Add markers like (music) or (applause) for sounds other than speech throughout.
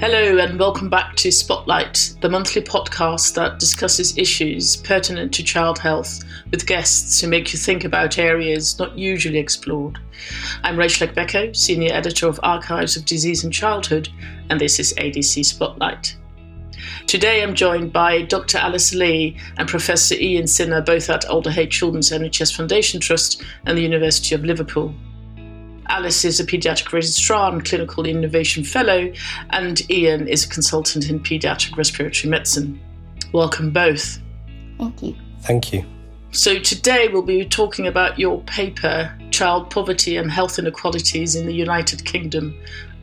Hello, and welcome back to Spotlight, the monthly podcast that discusses issues pertinent to child health with guests who make you think about areas not usually explored. I'm Rachel Agbeko, Senior Editor of Archives of Disease and Childhood, and this is ADC Spotlight. Today I'm joined by Dr. Alice Lee and Professor Ian Sinha, both at Alder Hey Children's NHS Foundation Trust and the University of Liverpool. Alice is a paediatric registrar and clinical innovation fellow, and Ian is a consultant in paediatric respiratory medicine. Welcome both. Thank you. Thank you. So, today we'll be talking about your paper, Child Poverty and Health Inequalities in the United Kingdom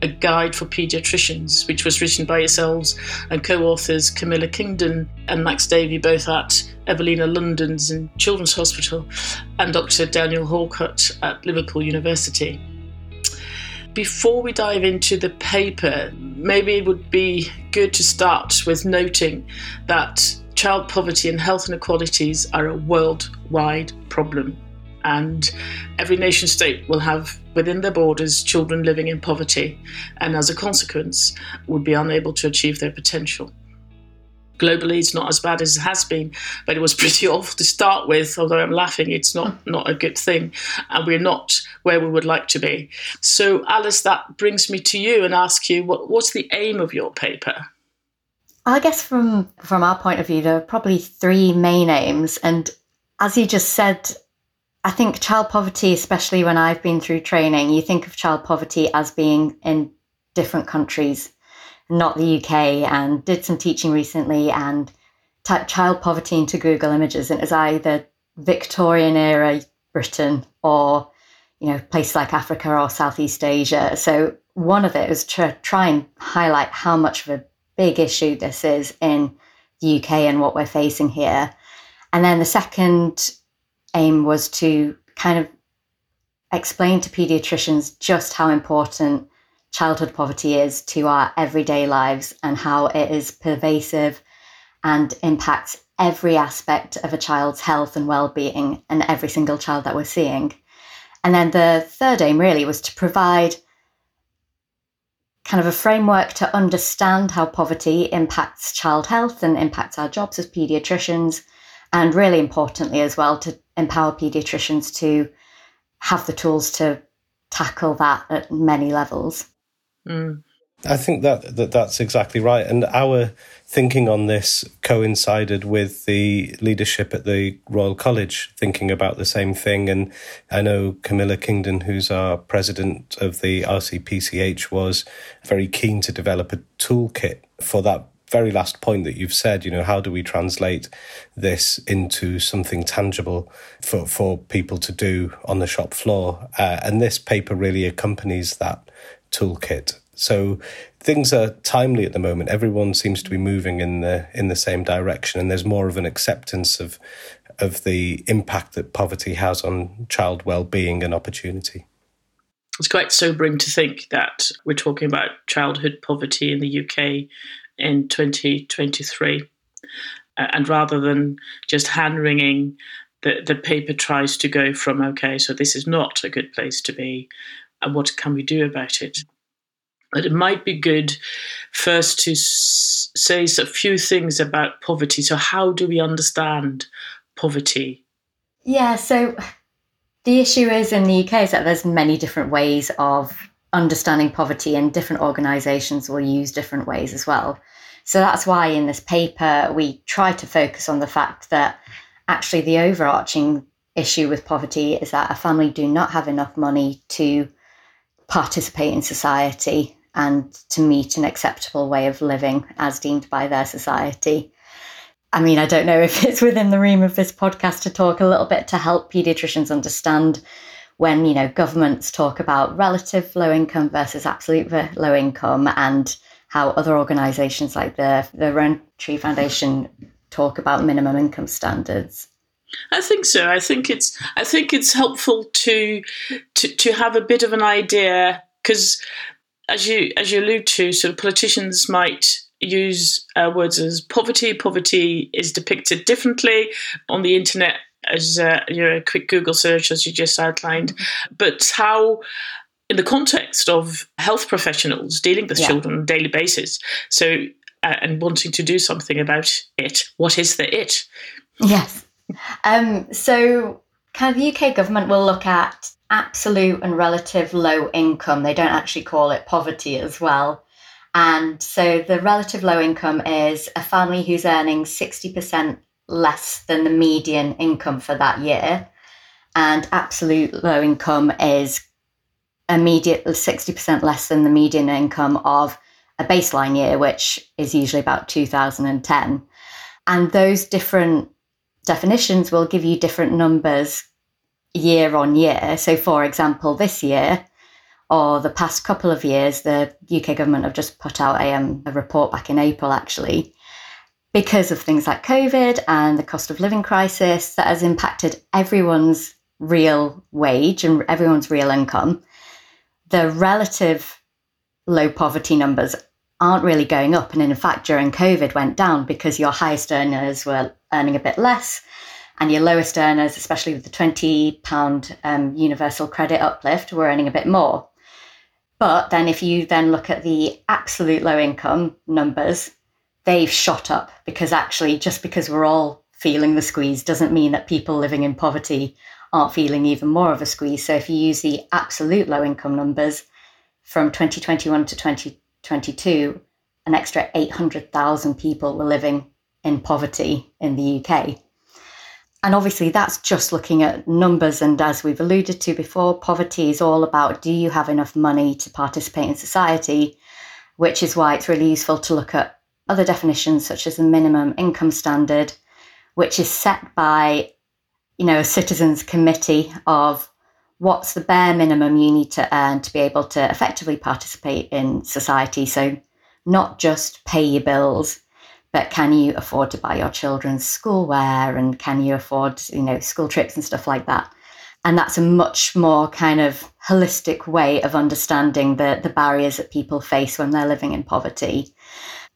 A Guide for Paediatricians, which was written by yourselves and co authors Camilla Kingdon and Max Davie, both at Evelina London's Children's Hospital, and Dr. Daniel Hawcutt at Liverpool University before we dive into the paper, maybe it would be good to start with noting that child poverty and health inequalities are a worldwide problem. And every nation state will have within their borders children living in poverty, and as a consequence, would be unable to achieve their potential. Globally, it's not as bad as it has been, but it was (laughs) pretty awful to start with. Although I'm laughing, it's not not a good thing, and we're not where we would like to be. So, Alice, that brings me to you and ask you what, what's the aim of your paper? I guess from from our point of view, there are probably three main aims, and as you just said, I think child poverty, especially when I've been through training, you think of child poverty as being in different countries not the UK, and did some teaching recently and typed child poverty into Google Images, and it was either Victorian era Britain or you know places like Africa or Southeast Asia. So one of it was to try and highlight how much of a big issue this is in the UK and what we're facing here. And then the second aim was to kind of explain to pediatricians just how important childhood poverty is to our everyday lives and how it is pervasive and impacts every aspect of a child's health and well-being and every single child that we're seeing. And then the third aim really was to provide kind of a framework to understand how poverty impacts child health and impacts our jobs as pediatricians and really importantly as well to empower pediatricians to have the tools to tackle that at many levels. Mm. I think that, that that's exactly right. And our thinking on this coincided with the leadership at the Royal College thinking about the same thing. And I know Camilla Kingdon, who's our president of the RCPCH, was very keen to develop a toolkit for that very last point that you've said, you know, how do we translate this into something tangible for, for people to do on the shop floor? Uh, and this paper really accompanies that toolkit. So things are timely at the moment. Everyone seems to be moving in the in the same direction, and there's more of an acceptance of of the impact that poverty has on child well-being and opportunity. It's quite sobering to think that we're talking about childhood poverty in the UK in 2023, uh, and rather than just hand wringing, the the paper tries to go from okay, so this is not a good place to be and what can we do about it? But it might be good first to say a few things about poverty. So, how do we understand poverty? Yeah, so the issue is in the UK is that there's many different ways of understanding poverty, and different organisations will use different ways as well. So that's why in this paper we try to focus on the fact that actually the overarching issue with poverty is that a family do not have enough money to participate in society and to meet an acceptable way of living as deemed by their society. I mean, I don't know if (laughs) it's within the realm of this podcast to talk a little bit to help pediatricians understand when, you know, governments talk about relative low income versus absolute low income and how other organizations like the, the Rowntree Foundation talk about minimum income standards. I think so. I think it's I think it's helpful to to to have a bit of an idea because as you as you allude to, sort of politicians might use uh, words as poverty. Poverty is depicted differently on the internet as uh, you know, a quick Google search, as you just outlined. But how in the context of health professionals dealing with yeah. children on a daily basis. So, uh, and wanting to do something about it. What is the it? Yes. Um, so, kind of the UK government will look at absolute and relative low income. They don't actually call it poverty as well. And so the relative low income is a family who's earning 60% less than the median income for that year. And absolute low income is immediate 60% less than the median income of a baseline year, which is usually about 2010. And those different definitions will give you different numbers year on year. So, for example, this year or the past couple of years, the UK government have just put out a, um, a report back in April actually, because of things like COVID and the cost of living crisis that has impacted everyone's real wage and everyone's real income. The relative low poverty numbers aren't really going up. And in fact, during COVID went down because your highest earners were earning a bit less and your lowest earners, especially with the £20 um, universal credit uplift, were earning a bit more. But then if you then look at the absolute low income numbers, they've shot up because actually just because we're all feeling the squeeze doesn't mean that people living in poverty aren't feeling even more of a squeeze. So if you use the absolute low income numbers from 2021 to 2022, an extra 800,000 people were living in poverty in the UK. And obviously, that's just looking at numbers. And as we've alluded to before, poverty is all about do you have enough money to participate in society? Which is why it's really useful to look at other definitions, such as the minimum income standard, which is set by you know a citizens committee of what's the bare minimum you need to earn to be able to effectively participate in society so not just pay your bills but can you afford to buy your children's schoolwear and can you afford you know school trips and stuff like that? And that's a much more kind of holistic way of understanding the the barriers that people face when they're living in poverty.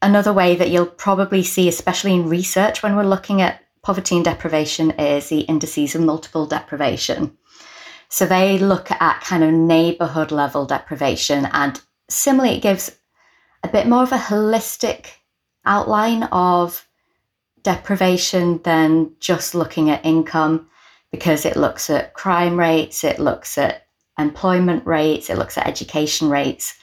Another way that you'll probably see especially in research when we're looking at poverty and deprivation is the indices of multiple deprivation. So they look at kind of neighborhood level deprivation and similarly it gives a bit more of a holistic outline of deprivation than just looking at income because it looks at crime rates, it looks at employment rates, it looks at education rates,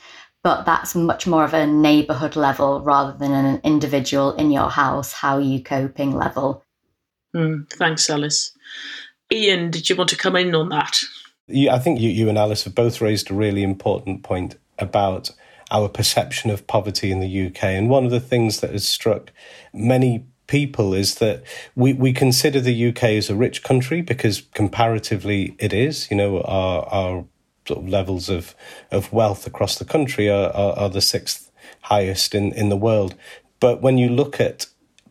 but that's much more of a neighborhood level rather than an individual in your house, how are you coping level. Mm, thanks, Alice. Ian, did you want to come in on that? Yeah, I think you, you and Alice have both raised a really important point about our perception of poverty in the UK. And one of the things that has struck many people is that we, we consider the UK as a rich country because comparatively it is. You know, our, our sort of levels of, of wealth across the country are, are, are the sixth highest in, in the world. But when you look at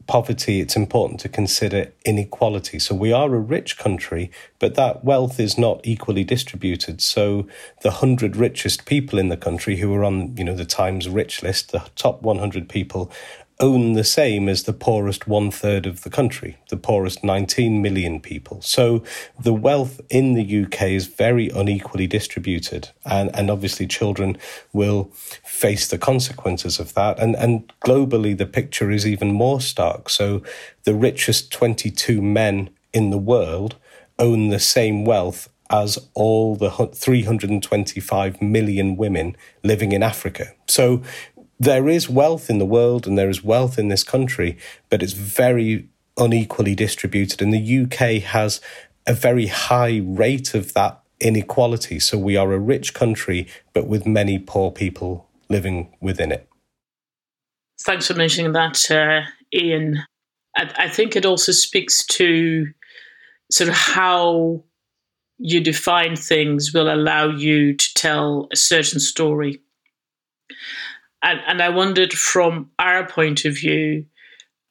poverty, it's important to consider inequality. So we are a rich country, but that wealth is not equally distributed. So the 100 richest people in the country who are on, you know, the Times rich list, the top 100 people own the same as the poorest one third of the country, the poorest 19 million people. So the wealth in the UK is very unequally distributed. And, and obviously, children will face the consequences of that. And, and globally, the picture is even more stark. So the richest 22 men in the world own the same wealth as all the 325 million women living in Africa. So there is wealth in the world and there is wealth in this country, but it's very unequally distributed. And the UK has a very high rate of that inequality. So we are a rich country, but with many poor people living within it. Thanks for mentioning that, uh, Ian. I, I think it also speaks to sort of how you define things will allow you to tell a certain story and, and I wondered from our point of view,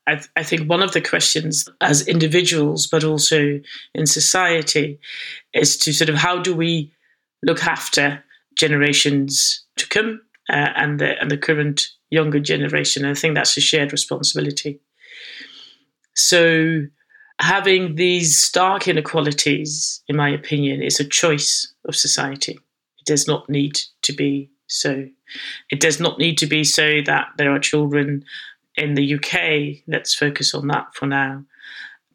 I, th- I, think one of the questions as individuals, but also in society, is to sort of how do we look after generations to come uh, and the and the current younger generation. And I think that's a shared responsibility. So having these stark inequalities, in my opinion, is a choice of society. It does not need to be so. It does not need to be so that there are children in the UK, let's focus on that for now,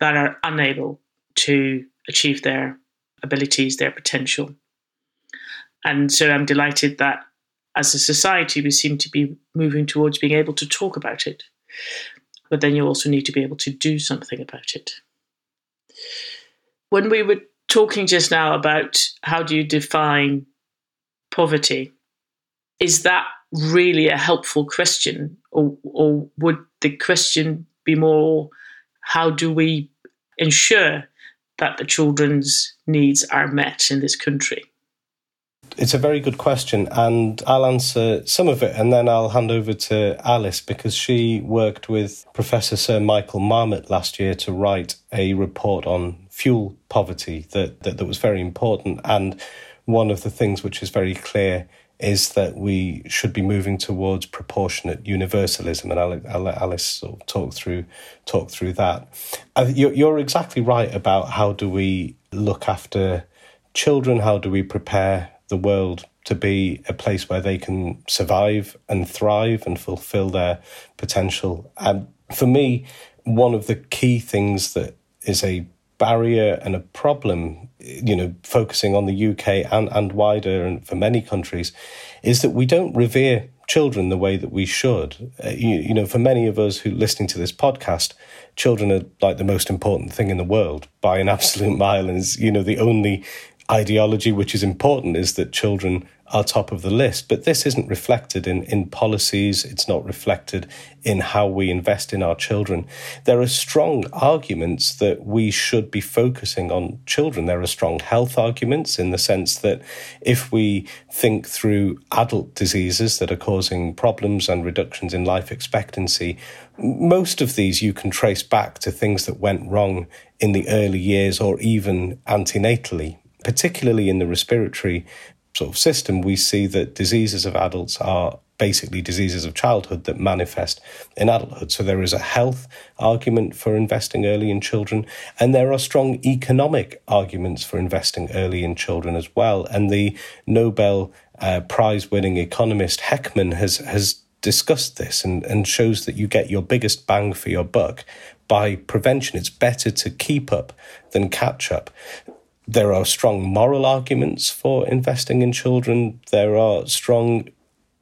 that are unable to achieve their abilities, their potential. And so I'm delighted that as a society, we seem to be moving towards being able to talk about it. But then you also need to be able to do something about it. When we were talking just now about how do you define poverty, is that really a helpful question? Or, or would the question be more how do we ensure that the children's needs are met in this country? It's a very good question, and I'll answer some of it, and then I'll hand over to Alice because she worked with Professor Sir Michael Marmot last year to write a report on fuel poverty that, that, that was very important. And one of the things which is very clear is that we should be moving towards proportionate universalism, and I'll, I'll let Alice sort of talk through talk through that. You're, you're exactly right about how do we look after children, how do we prepare the world to be a place where they can survive and thrive and fulfill their potential. And for me, one of the key things that is a barrier and a problem, you know, focusing on the UK and, and wider and for many countries, is that we don't revere children the way that we should. Uh, you, you know, for many of us who listening to this podcast, children are like the most important thing in the world by an (laughs) absolute mile, and you know the only ideology which is important is that children are top of the list. But this isn't reflected in, in policies, it's not reflected in how we invest in our children. There are strong arguments that we should be focusing on children. There are strong health arguments in the sense that if we think through adult diseases that are causing problems and reductions in life expectancy, most of these you can trace back to things that went wrong in the early years or even antenatally particularly in the respiratory sort of system, we see that diseases of adults are basically diseases of childhood that manifest in adulthood. So there is a health argument for investing early in children, and there are strong economic arguments for investing early in children as well. And the Nobel uh, Prize winning economist Heckman has, has discussed this and, and shows that you get your biggest bang for your buck by prevention. It's better to keep up than catch up there are strong moral arguments for investing in children. There are strong,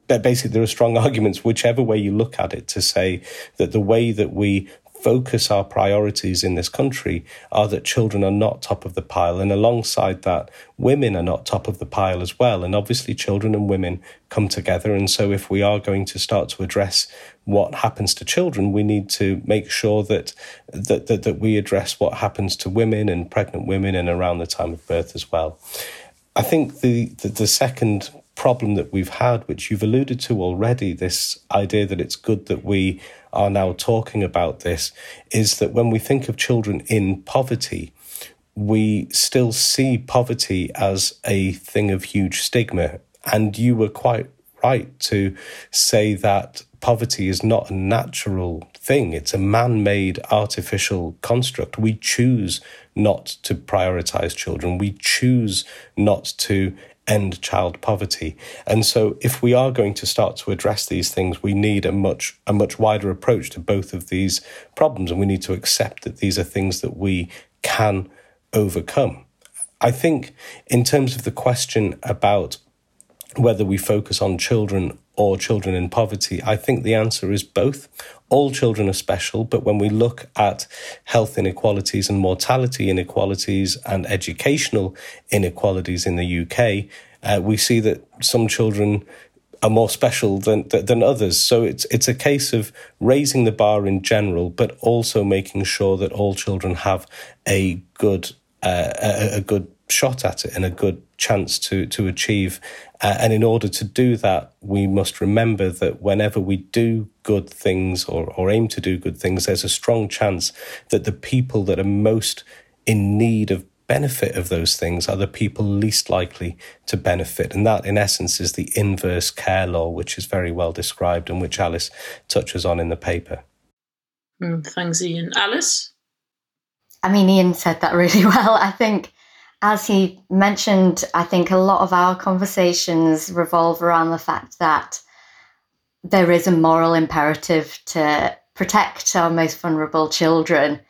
basically, there are strong (laughs) arguments, whichever way you look at it, to say that the way that we focus our priorities in this country are that children are not top of the pile. And alongside that, women are not top of the pile as well. And obviously, children and women come together. And so, if we are going to start to address what happens to children, we need to make sure that, that, that, that we address what happens to women and pregnant women and around the time of birth as well. I think the, the, the second problem that we've had, which you've alluded to already, this idea that it's good that we are now talking about this, is that when we think of children in poverty, we still see poverty as a thing of huge stigma. And you were quite right to say that poverty is not a natural thing, it's a man made artificial construct. We choose not to prioritize children, we choose not to end child poverty. And so if we are going to start to address these things, we need a much a much wider approach to both of these problems and we need to accept that these are things that we can overcome. I think in terms of the question about whether we focus on children or children in poverty, I think the answer is both. All children are special, but when we look at health inequalities and mortality inequalities and educational inequalities in the UK, uh, we see that some children are more special than than others. So it's it's a case of raising the bar in general, but also making sure that all children have a good uh, a, a good shot at it and a good chance to to achieve. Uh, and in order to do that, we must remember that whenever we do good things or, or aim to do good things, there's a strong chance that the people that are most in need of benefit of those things are the people least likely to benefit. And that, in essence, is the inverse care law, which is very well described and which Alice touches on in the paper. Mm, thanks, Ian. Alice? I mean, Ian said that really (laughs) well. I think as he mentioned, I think a lot of our conversations revolve around the fact that there is a moral imperative to protect our most vulnerable children.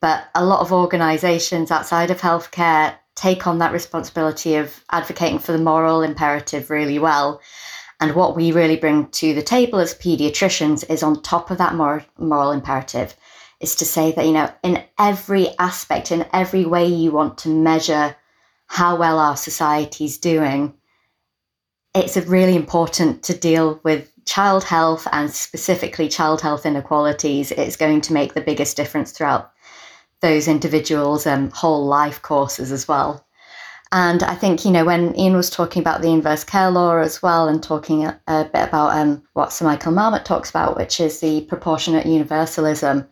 But a lot of organisations outside of healthcare take on that responsibility of advocating for the moral imperative really well. And what we really bring to the table as paediatricians is on top of that moral, moral imperative is to say that, you know, in every aspect, in every way you want to measure how well our society's doing, it's really important to deal with child health and specifically child health inequalities. It's going to make the biggest difference throughout those individuals' um, whole life courses as well. And I think, you know, when Ian was talking about the inverse care law as well and talking a, a bit about um, what Sir Michael Marmot talks about, which is the proportionate universalism,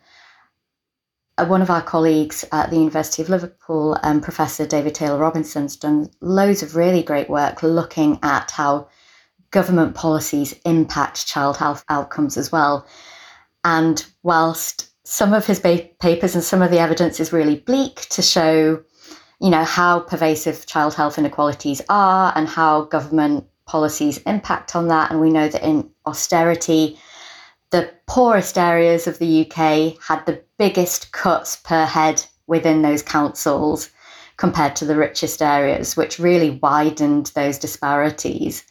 one of our colleagues at the University of Liverpool, um, Professor David Taylor Robinson's done loads of really great work looking at how government policies impact child health outcomes as well. And whilst some of his ba- papers and some of the evidence is really bleak to show, you know, how pervasive child health inequalities are and how government policies impact on that, and we know that in austerity, the poorest areas of the UK had the biggest cuts per head within those councils compared to the richest areas, which really widened those disparities.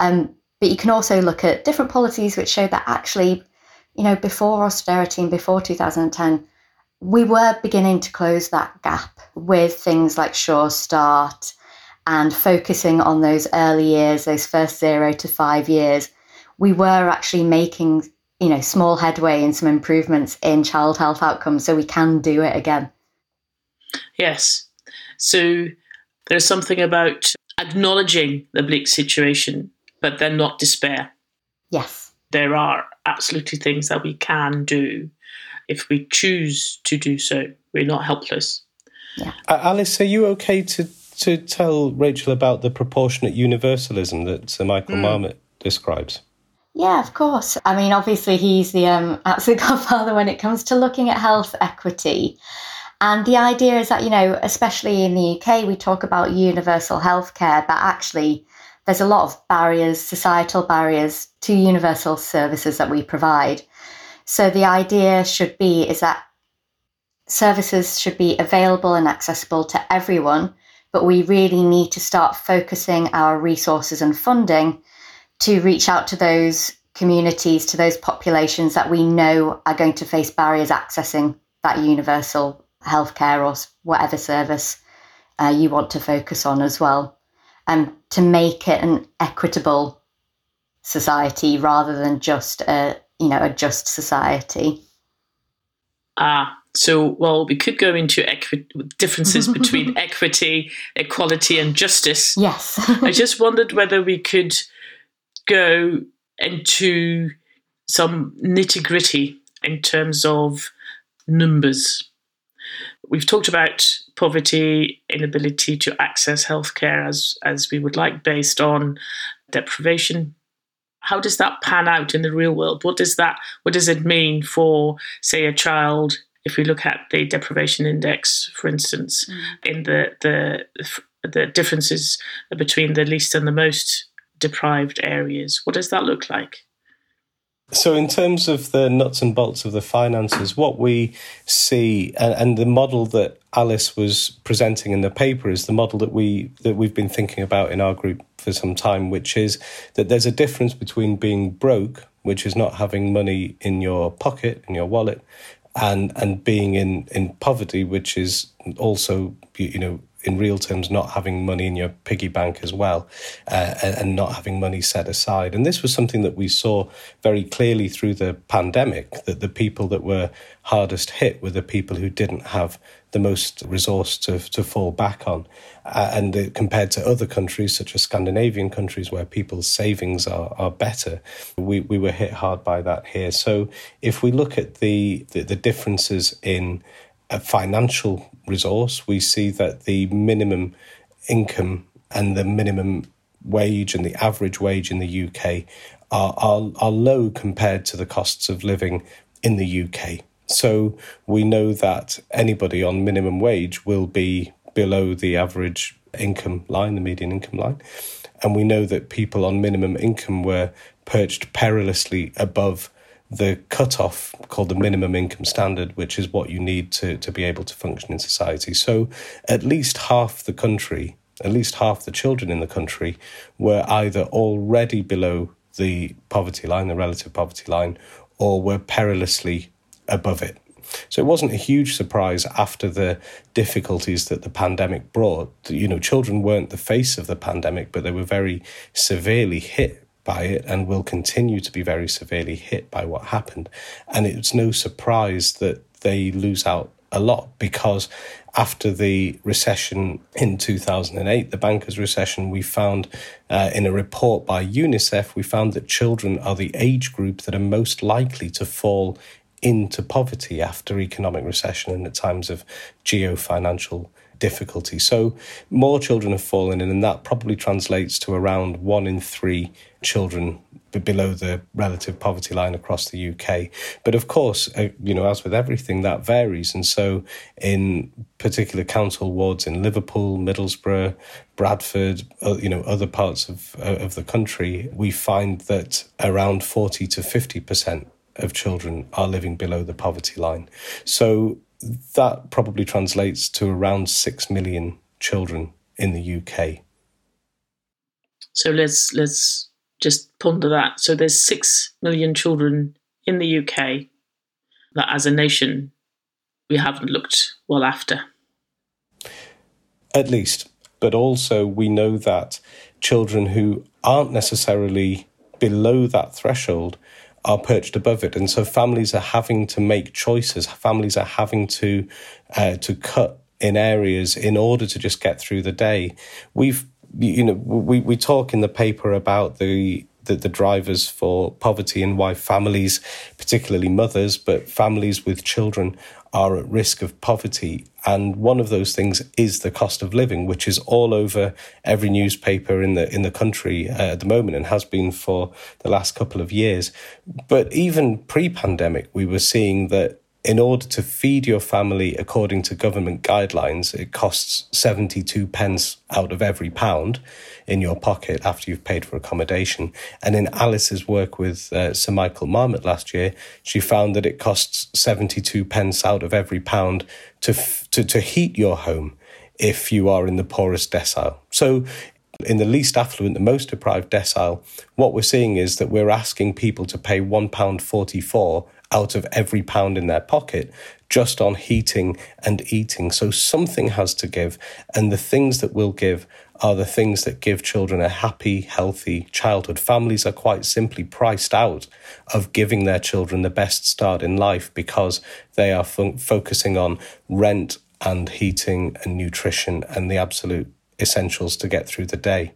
Um, but you can also look at different policies which show that actually, you know, before austerity and before 2010, we were beginning to close that gap with things like Sure Start and focusing on those early years, those first zero to five years. We were actually making you know, small headway and some improvements in child health outcomes so we can do it again. Yes. So there's something about acknowledging the bleak situation, but then not despair. Yes. There are absolutely things that we can do if we choose to do so. We're not helpless. Yeah. Uh, Alice, are you okay to, to tell Rachel about the proportionate universalism that Sir Michael mm. Marmot describes? Yeah, of course. I mean, obviously, he's the um, absolute (laughs) godfather when it comes to looking at health equity. And the idea is that, you know, especially in the UK, we talk about universal healthcare, but actually, there's a lot of barriers, societal barriers to universal services that we provide. So the idea should be is that services should be available and accessible to everyone, but we really need to start focusing our resources and funding to reach out to those communities, to those populations that we know are going to face barriers accessing that universal healthcare or whatever service uh, you want to focus on as well, and um, to make it an equitable society rather than just a you know a just society. Ah, so well, we could go into equi- differences between (laughs) equity, equality, and justice. Yes, I just wondered whether we could go into some nitty gritty in terms of numbers. We've talked about poverty, inability to access healthcare as, as we would like based on deprivation. How does that pan out in the real world? What does that what does it mean for, say, a child if we look at the deprivation index, for instance, mm. in the, the the differences between the least and the most deprived areas. What does that look like? So, in terms of the nuts and bolts of the finances, what we see, and, and, the model that Alice was presenting in the paper, is the model that we that we've been thinking about in our group for some time, which is that there's a difference between being broke, which is not having money in your pocket in your wallet, and and being in in poverty, which is also you know in real terms not having money in your piggy bank as well uh, and not having money set aside. And this was something that we saw very clearly through the pandemic that the people that were hardest hit were the people who didn't have the most resource to, to fall back on. Uh, and uh, compared to other countries, such as Scandinavian countries, where people's savings are, are better, we, we were hit hard by that here. So if we look at the, the, the differences in financial resource, we see that the minimum income and the minimum wage and the average wage in the UK are, are, are low compared to the costs of living in the UK. So we know that anybody on minimum wage will be below the average income line, the median income line. And we know that people on minimum income were perched perilously above the cutoff called the minimum income standard, which is what you need to, to be able to function in society. So at least half the country, at least half the children in the country were either already below the poverty line, the relative poverty line, or were perilously above it. So it wasn't a huge surprise after the difficulties that the pandemic brought. You know, children weren't the face of the pandemic, but they were very severely hit by it and will continue to be very severely hit by what happened. And it's no surprise that they lose out a lot because after the recession in 2008, the bankers' recession, we found uh, in a report by UNICEF, we found that children are the age group that are most likely to fall into poverty after economic recession and at times of geo financial difficulty. So more children have fallen in, and that probably translates to around one in three children below the relative poverty line across the UK. But of course, uh, you know, as with everything, that varies. And so, in particular council wards in Liverpool, Middlesbrough, Bradford, you know, other parts of uh, of the country, we find that around forty to fifty percent of children are living below the poverty line. So that probably translates to around 6 million children in the UK. So let's let's just ponder that. So there's 6 million children in the UK that as a nation we haven't looked well after. At least, but also we know that children who aren't necessarily below that threshold are perched above it, and so families are having to make choices. Families are having to uh, to cut in areas in order to just get through the day. We've you know we we talk in the paper about the the, the drivers for poverty and why families, particularly mothers, but families with children, are at risk of poverty. And one of those things is the cost of living, which is all over every newspaper in the in the country uh, at the moment and has been for the last couple of years. But even pre-pandemic, we were seeing that in order to feed your family according to government guidelines, it costs 72 pence out of every pound in your pocket after you've paid for accommodation. And in Alice's work with uh, Sir Michael Marmot last year, she found that it costs 72 pence out of every pound to, f- to, to heat your home if you are in the poorest decile. So in the least affluent, the most deprived decile, what we're seeing is that we're asking people to pay £1.44 out of every pound in their pocket just on heating and eating. So something has to give. And the things that will give are the things that give children a happy, healthy childhood. Families are quite simply priced out of giving their children the best start in life because they are fo- focusing on rent and heating and nutrition and the absolute essentials to get through the day.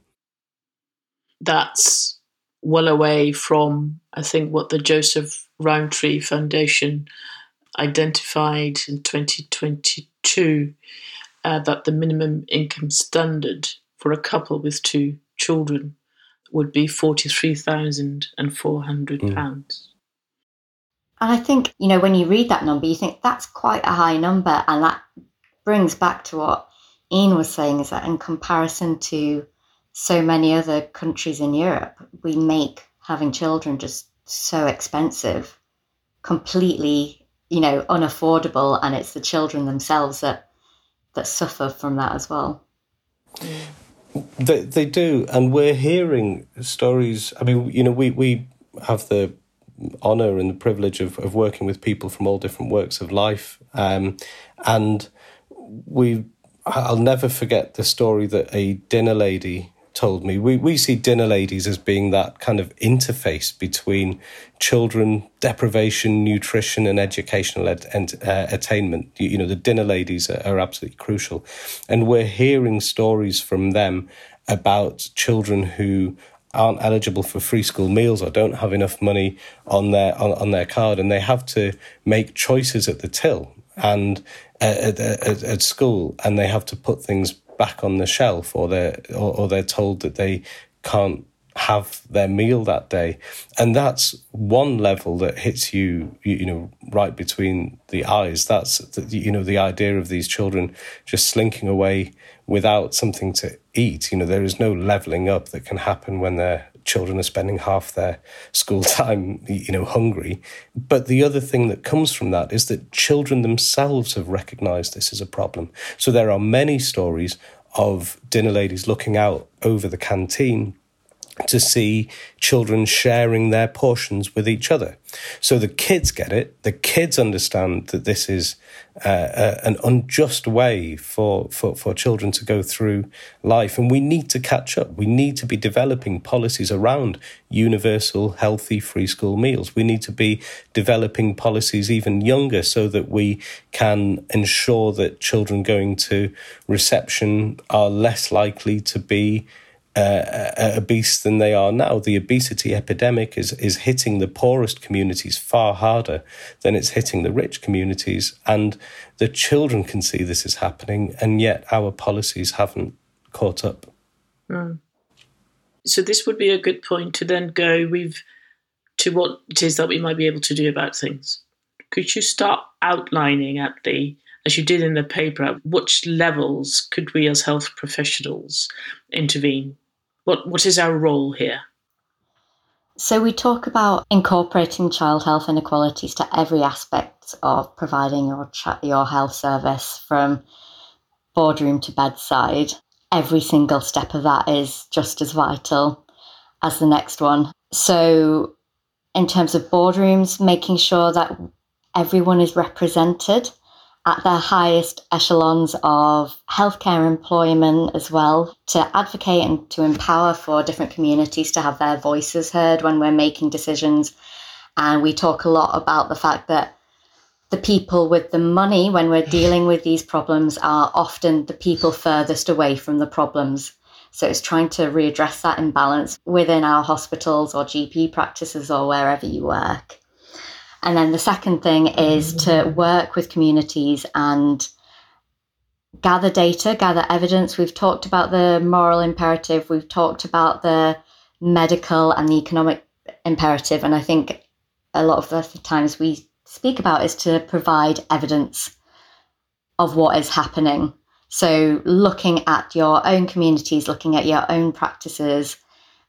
That's well away from, I think, what the Joseph Rowntree Foundation identified in 2022 uh, that the minimum income standard for a couple with two children would be £43,400. Mm. And I think, you know, when you read that number, you think that's quite a high number. And that brings back to what Ian was saying is that in comparison to so many other countries in Europe, we make having children just so expensive, completely, you know, unaffordable, and it's the children themselves that that suffer from that as well. They, they do, and we're hearing stories. I mean, you know, we, we have the honor and the privilege of, of working with people from all different works of life, um, and we. I'll never forget the story that a dinner lady told me. We, we see dinner ladies as being that kind of interface between children, deprivation, nutrition, and educational ed, uh, attainment. You, you, know, the dinner ladies are, are absolutely crucial. And we're hearing stories from them about children who aren't eligible for free school meals or don't have enough money on their on, on their card and they have to make choices at the till and uh, at, at, at, school and they have to put things back on the shelf or they're or, or they're told that they can't have their meal that day. And that's one level that hits you, you, know, right between the eyes. That's, the, you know, the idea of these children just slinking away without something to eat. You know, there is no leveling up that can happen when their children are spending half their school (laughs) time, you know, hungry. But the other thing that comes from that is that children themselves have recognized this as a problem. So there are many stories of dinner ladies looking out over the canteen to see children sharing their portions with each other. So the kids get it. The kids understand that this is uh, uh, an unjust way for, for, for children to go through life. And we need to catch up. We need to be developing policies around universal, healthy, free school meals. We need to be developing policies even younger so that we can ensure that children going to reception are less likely to be uh, obese than they are now. The obesity epidemic is is hitting the poorest communities far harder than it's hitting the rich communities, and the children can see this is happening, and yet our policies haven't caught up. Mm. So this would be a good point to then go with to what it is that we might be able to do about things. Could you start outlining at the as you did in the paper, which levels could we as health professionals intervene what what is our role here? So we talk about incorporating child health inequalities to every aspect of providing your your health service from boardroom to bedside. Every single step of that is just as vital as the next one. So in terms of boardrooms, making sure that everyone is represented at the highest echelons of healthcare employment as well to advocate and to empower for different communities to have their voices heard when we're making decisions. And we talk a lot about the fact that the people with the money when we're dealing with these problems are often the people furthest away from the problems. So it's trying to readdress that imbalance within our hospitals or GP practices or wherever you work. And then the second thing is to work with communities and gather data, gather evidence. We've talked about the moral imperative, we've talked about the medical and the economic imperative. And I think a lot of the times we speak about is to provide evidence of what is happening. So, looking at your own communities, looking at your own practices,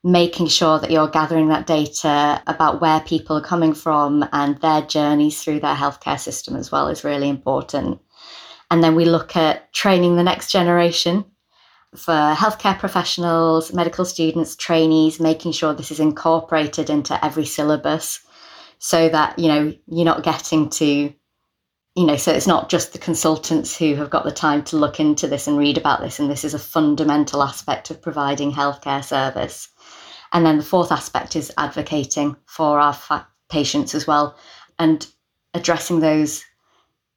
making sure that you're gathering that data about where people are coming from and their journeys through their healthcare system as well is really important. And then we look at training the next generation for healthcare professionals, medical students, trainees, making sure this is incorporated into every syllabus so that, you know, you're not getting to, you know, so it's not just the consultants who have got the time to look into this and read about this. And this is a fundamental aspect of providing healthcare service. And then the fourth aspect is advocating for our fa- patients as well and addressing those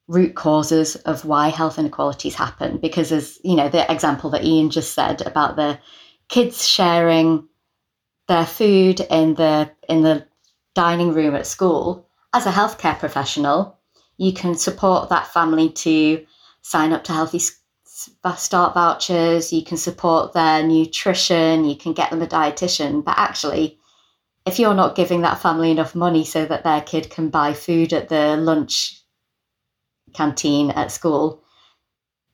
root causes of why health inequalities happen. Because, as you know, the example that Ian just said about the kids sharing their food in the in the dining room at school, as a healthcare professional, you can support that family to sign up to healthy start vouchers, you can support their nutrition, you can get them a dietitian. But actually, if you're not giving that family enough money so that their kid can buy food at the lunch canteen at school,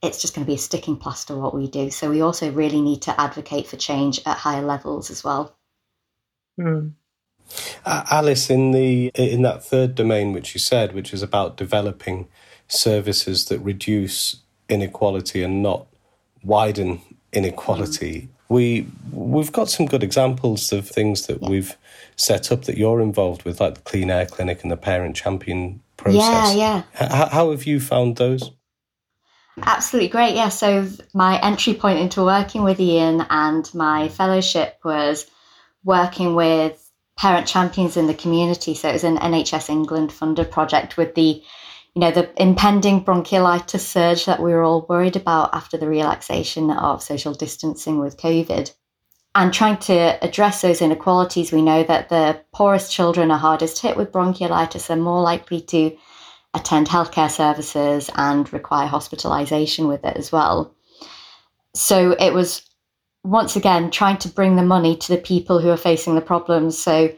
it's just going to be a sticking plaster what we do. So we also really need to advocate for change at higher levels as well. Mm. Uh, Alice, in the in that third domain which you said, which is about developing services that reduce inequality and not widen inequality. We we've got some good examples of things that we've set up that you're involved with, like the Clean Air Clinic and the Parent Champion process. Yeah, yeah. H- how have you found those? Absolutely great. Yeah. So my entry point into working with Ian and my fellowship was working with parent champions in the community. So it was an NHS England funded project with the you know, the impending bronchiolitis surge that we were all worried about after the relaxation of social distancing with COVID. And trying to address those inequalities, we know that the poorest children are hardest hit with bronchiolitis and more likely to attend healthcare services and require hospitalization with it as well. So it was once again, trying to bring the money to the people who are facing the problems. So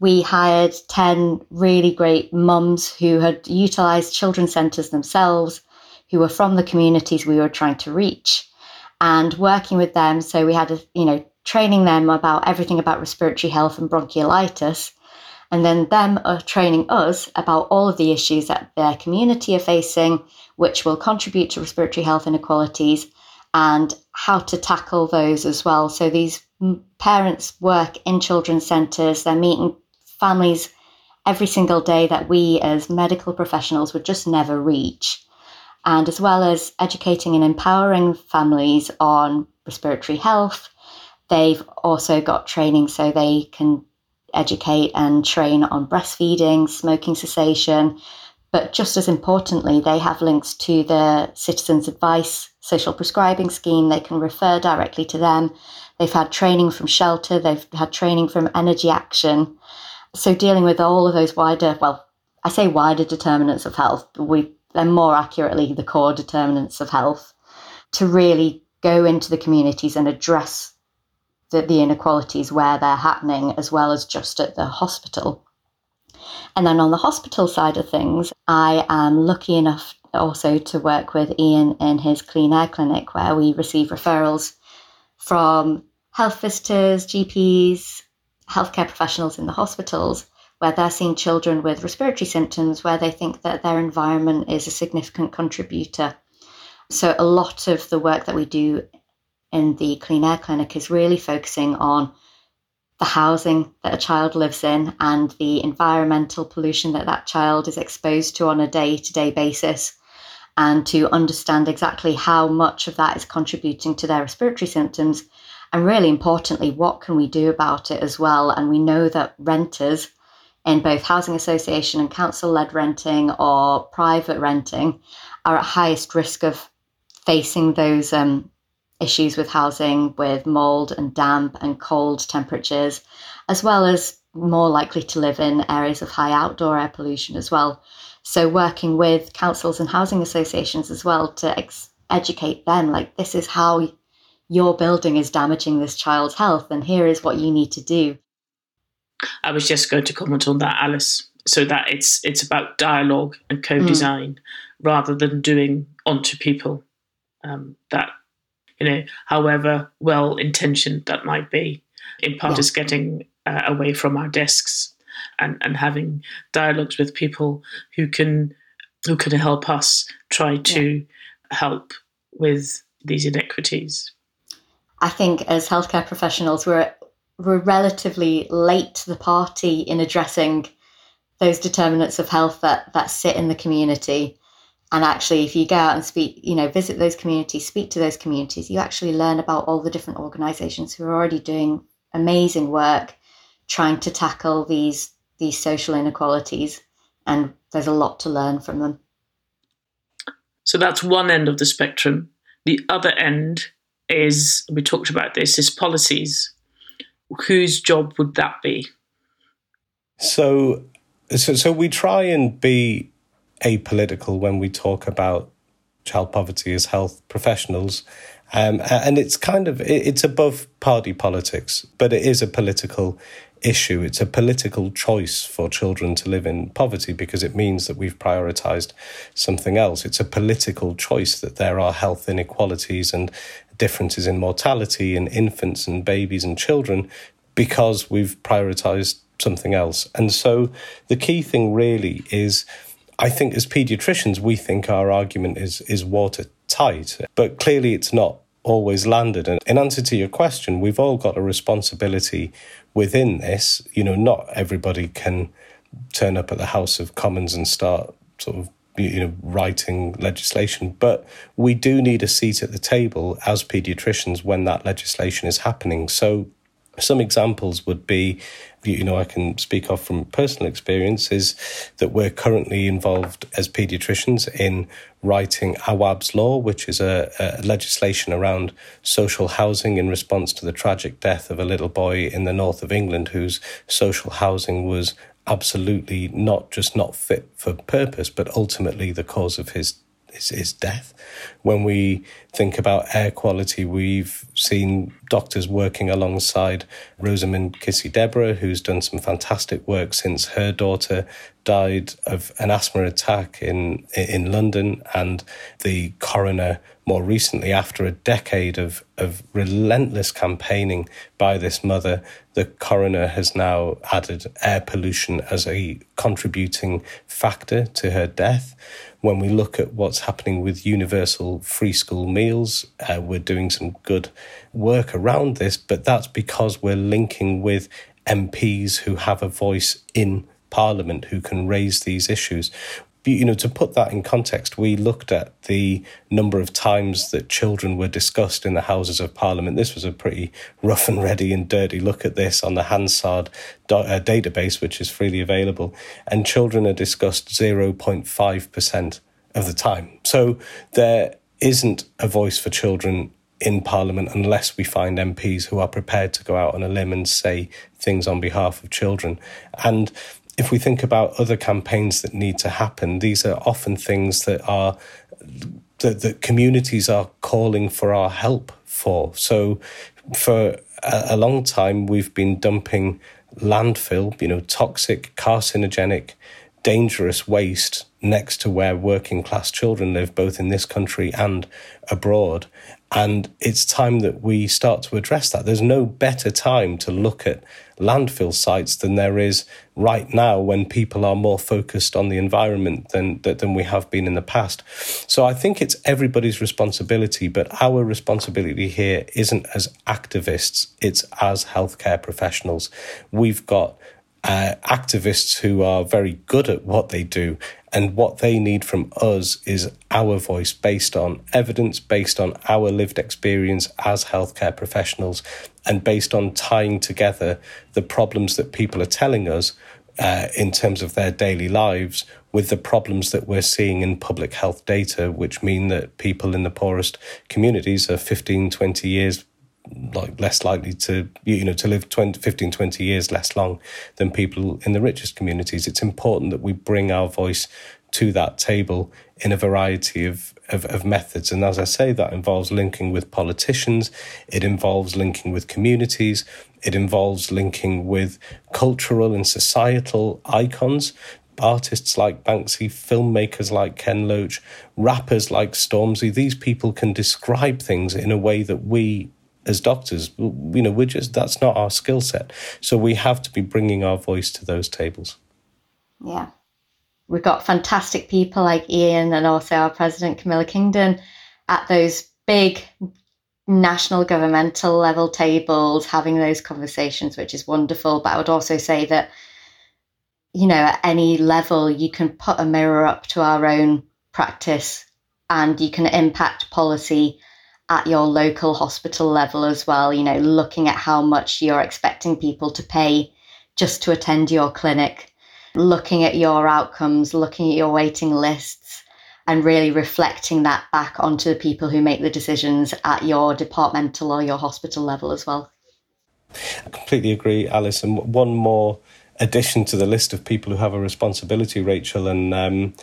we hired 10 really great mums who had utilized children's centres themselves, who were from the communities we were trying to reach, and working with them. So we had, a, you know, training them about everything about respiratory health and bronchiolitis, and then them are training us about all of the issues that their community are facing, which will contribute to respiratory health inequalities and how to tackle those as well. So these parents work in children's centres, they're meeting families every single day that we as medical professionals would just never reach. And as well as educating and empowering families on respiratory health, they've also got training so they can educate and train on breastfeeding, smoking cessation. But just as importantly, they have links to the Citizens Advice social prescribing scheme. They can refer directly to them. They've had training from Shelter, they've had training from Energy Action. So dealing with all of those wider, well, I say wider determinants of health, but we they're more accurately the core determinants of health to really go into the communities and address the, the inequalities where they're happening as well as just at the hospital. And then on the hospital side of things, I am lucky enough also to work with Ian in his clean air clinic where we receive referrals from health visitors, GPs, healthcare professionals in the hospitals where they're seeing children with respiratory symptoms where they think that their environment is a significant contributor. So, a lot of the work that we do in the Clean Air Clinic is really focusing on the housing that a child lives in and the environmental pollution that that child is exposed to on a day to day basis, and to understand exactly how much of that is contributing to their respiratory symptoms and really importantly, what can we do about it as well? And we know that renters in both housing association and council led renting or private renting are at highest risk of facing those um, issues with housing, with mold and damp and cold temperatures, as well as more likely to live in areas of high outdoor air pollution as well. So, working with councils and housing associations as well to ex- educate them like, this is how your building is damaging this child's health, and here is what you need to do. I was just going to comment on that, Alice. So that it's it's about dialogue and co-design mm. rather than doing onto people. Um, that you know, however well intentioned that might be, in part yeah. is getting uh, away from our desks and and having dialogues with people who can who can help us try to yeah. help with these inequities. I think as healthcare professionals, we're we're relatively late to the party in addressing those determinants of health that that sit in the community. And actually, if you go out and speak, you know, visit those communities, speak to those communities, you actually learn about all the different organisations who are already doing amazing work trying to tackle these these social inequalities. And there's a lot to learn from them. So that's one end of the spectrum. The other end is we talked about this is policies. Whose job would that be? So, so, so we try and be apolitical when we talk about child poverty as health professionals. Um, and it's kind of it's above party politics, but it is a political issue. It's a political choice for children to live in poverty because it means that we've prioritized something else. It's a political choice that there are health inequalities and differences in mortality in infants and babies and children because we've prioritized something else. And so the key thing really is I think as pediatricians we think our argument is is watertight, but clearly it's not always landed. And in answer to your question, we've all got a responsibility within this. You know, not everybody can turn up at the House of Commons and start sort of you know writing legislation but we do need a seat at the table as pediatricians when that legislation is happening. So some examples would be you know I can speak off from personal experience is that we're currently involved as pediatricians in writing Awaab's law which is a, a legislation around social housing in response to the tragic death of a little boy in the north of England whose social housing was absolutely not just not fit for purpose, but ultimately the cause of his is, is death. When we think about air quality, we've seen doctors working alongside Rosamund Kissi-Debrah, who's done some fantastic work since her daughter died of an asthma attack in in London, and the coroner more recently, after a decade of, of relentless campaigning by this mother, the coroner has now added air pollution as a contributing factor to her death. When we look at what's happening with universal free school meals, uh, we're doing some good work around this, but that's because we're linking with MPs who have a voice in Parliament who can raise these issues you know, to put that in context, we looked at the number of times that children were discussed in the Houses of Parliament. This was a pretty rough and ready and dirty look at this on the Hansard uh, database, which is freely available. And children are discussed 0.5% of the time. So there isn't a voice for children in Parliament unless we find MPs who are prepared to go out on a limb and say things on behalf of children. And if we think about other campaigns that need to happen, these are often things that are that, that communities are calling for our help for. So, for a, a long time, we've been dumping landfill, you know, toxic, carcinogenic, dangerous waste next to where working class children live, both in this country and abroad. And it's time that we start to address that. There's no better time to look at landfill sites than there is right now when people are more focused on the environment than than we have been in the past. So I think it's everybody's responsibility, but our responsibility here isn't as activists, it's as healthcare professionals. We've got uh, activists who are very good at what they do. And what they need from us is our voice based on evidence, based on our lived experience as healthcare professionals, and based on tying together the problems that people are telling us uh, in terms of their daily lives with the problems that we're seeing in public health data, which mean that people in the poorest communities are 15, 20 years like less likely to you know to live 20, 15 20 years less long than people in the richest communities it's important that we bring our voice to that table in a variety of, of, of, methods. And as I say, that involves linking with politicians, it involves linking with communities, it involves linking with cultural and societal icons. Artists like Banksy, filmmakers like Ken Loach, rappers like Stormzy, these people can describe things in a way that we as doctors, you know, we're just, that's not our skill set. So we have to be bringing our voice to those tables. Yeah we've got fantastic people like Ian and also our president Camilla Kingdon at those big national governmental level tables having those conversations which is wonderful but i would also say that you know at any level you can put a mirror up to our own practice and you can impact policy at your local hospital level as well you know looking at how much you're expecting people to pay just to attend your clinic looking at your outcomes, looking at your waiting lists, and really reflecting that back onto the people who make the decisions at your departmental or your hospital level as well. I completely agree, Alice. And one more addition to the list of people who have a responsibility, Rachel, and um,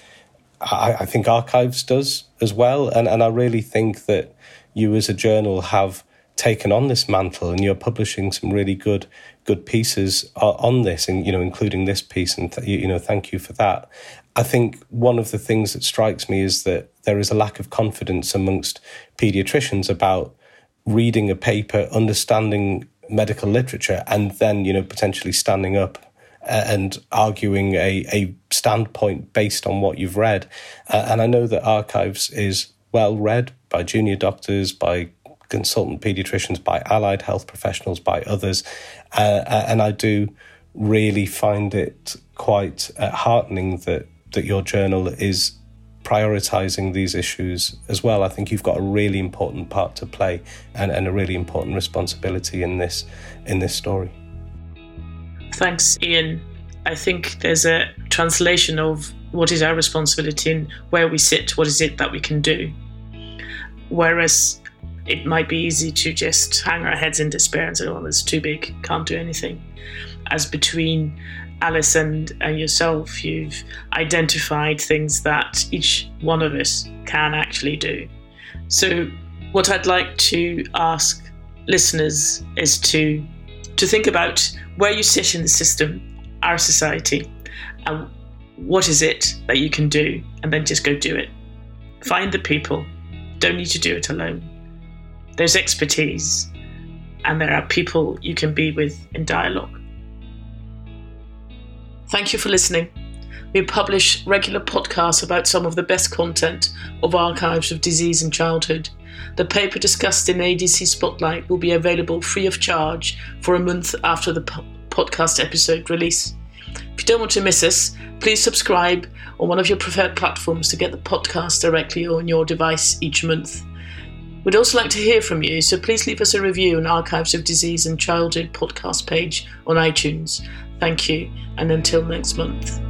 I, I think Archives does as well. And, and I really think that you as a journal have taken on this mantle and you're publishing some really good good pieces on this and you know including this piece and th- you know thank you for that. I think one of the things that strikes me is that there is a lack of confidence amongst pediatricians about reading a paper understanding medical literature and then you know potentially standing up and arguing a, a standpoint based on what you've read. Uh, and i know that archives is well read by junior doctors by consultant pediatricians, by allied health professionals, by others. Uh, uh, and I do really find it quite uh, heartening that, that your journal is prioritizing these issues as well. I think you've got a really important part to play and, and a really important responsibility in this in this story. Thanks, Ian. I think there's a translation of what is our responsibility and where we sit, what is it that we can do. Whereas it might be easy to just hang our heads in despair and say, oh, it's too big, can't do anything. As between Alice and, and yourself, you've identified things that each one of us can actually do. So, what I'd like to ask listeners is to to think about where you sit in the system, our society, and what is it that you can do, and then just go do it. Find the people. Don't need to do it alone. There's expertise, and there are people you can be with in dialogue. Thank you for listening. We publish regular podcasts about some of the best content of archives of disease and childhood. The paper discussed in ADC Spotlight will be available free of charge for a month after the po- podcast episode release. If you don't want to miss us, please subscribe on one of your preferred platforms to get the podcast directly on your device each month. We'd also like to hear from you, so please leave us a review on Archives of Disease and Childhood podcast page on iTunes. Thank you, and until next month.